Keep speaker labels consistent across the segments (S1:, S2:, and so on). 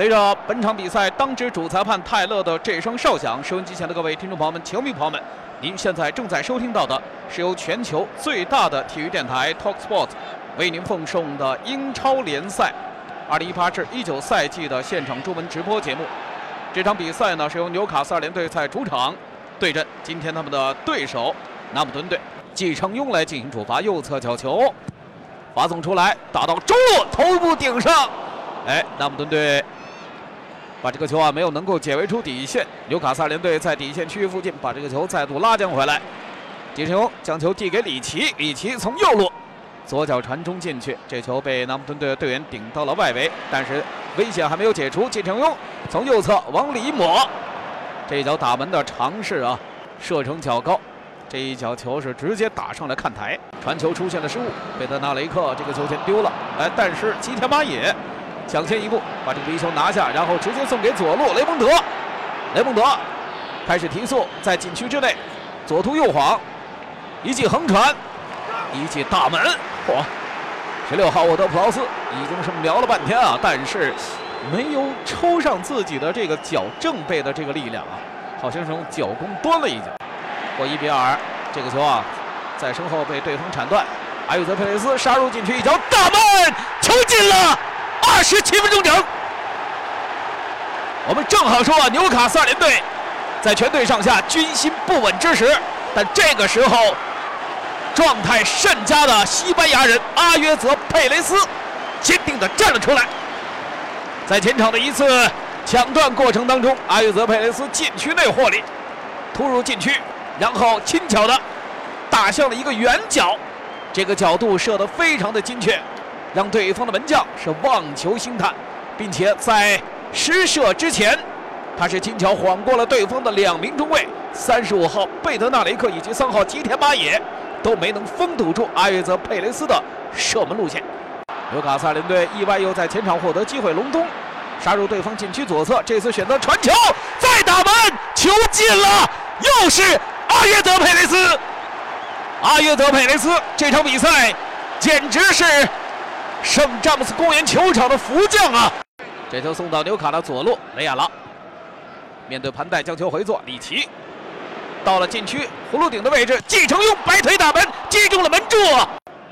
S1: 随着本场比赛当值主裁判泰勒的这声哨响，收音机前的各位听众朋友们、球迷朋友们，您现在正在收听到的是由全球最大的体育电台 Talk Sport 为您奉送的英超联赛2018至19赛季的现场中文直播节目。这场比赛呢是由纽卡斯尔联队在主场对阵今天他们的对手南普敦队，季承庸来进行主罚，右侧角球发送出来，打到中路，头部顶上，哎，南普敦队。把这个球啊没有能够解围出底线，纽卡萨联队在底线区域附近把这个球再度拉将回来。季承庸将球递给里奇，里奇从右路左脚传中进去，这球被南普顿队的队员顶到了外围，但是危险还没有解除。季承庸从右侧往里抹，这一脚打门的尝试啊，射程较高，这一脚球是直接打上来看台，传球出现了失误，贝德纳雷克这个球权丢了，哎，但是吉田麻也。抢先一步把这个皮球拿下，然后直接送给左路雷蒙德。雷蒙德开始提速，在禁区之内左突右晃，一记横传，一记大门。嚯！十六号沃德普劳斯已经是瞄了半天啊，但是没有抽上自己的这个脚正背的这个力量啊，好像是用脚弓端了一脚。过伊比尔这个球啊，在身后被对方铲断。阿尤泽佩雷斯杀入禁区，一脚大门，球进了。十七分钟整，我们正好说啊，纽卡斯尔联队在全队上下军心不稳之时，但这个时候状态甚佳的西班牙人阿约泽佩雷斯坚定地站了出来。在前场的一次抢断过程当中，阿约泽佩雷斯禁区内获利，突入禁区，然后轻巧地打向了一个圆角，这个角度射得非常的精确。让对方的门将是望球兴叹，并且在失射之前，他是轻巧晃过了对方的两名中卫，三十五号贝德纳雷克以及三号吉田麻也都没能封堵住阿约泽佩雷斯的射门路线。纽卡萨林队意外又在前场获得机会，隆中杀入对方禁区左侧，这次选择传球，再打门，球进了，又是阿约泽佩雷斯。阿约泽佩雷斯这场比赛简直是。圣詹姆斯公园球场的福将啊！这球送到纽卡的左路，雷亚拉面对盘带将球回做，里奇到了禁区葫芦顶的位置，季承用摆腿打门，击中了门柱。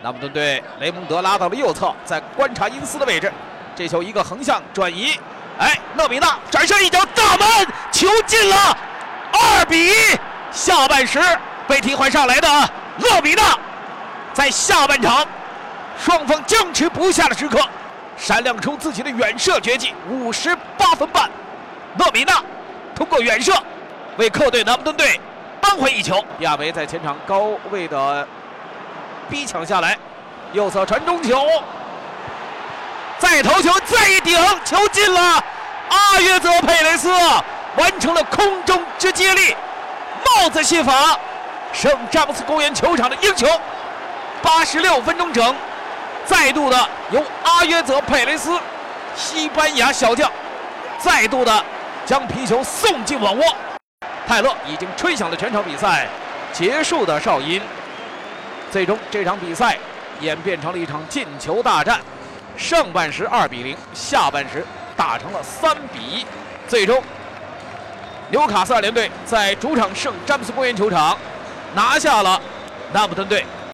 S1: 南普顿队雷蒙德拉到了右侧，在观察因斯的位置，这球一个横向转移，哎，勒比纳转身一脚大门，球进了，二比一。下半时被替换上来的勒比纳在下半场。双方僵持不下的时刻，闪亮出自己的远射绝技，五十八分半。勒米纳通过远射为客队南普顿队扳回一球。亚维在前场高位的逼抢下来，右侧传中球，再头球，再一顶，球进了。阿约泽佩雷斯完成了空中之接力，帽子戏法，圣詹姆斯公园球场的英雄。八十六分钟整。再度的由阿约泽佩雷斯，西班牙小将，再度的将皮球送进网窝。泰勒已经吹响了全场比赛结束的哨音。最终这场比赛演变成了一场进球大战，上半时二比零，下半时打成了三比一。最终，纽卡斯尔联队在主场圣詹姆斯公园球场拿下了南普顿队。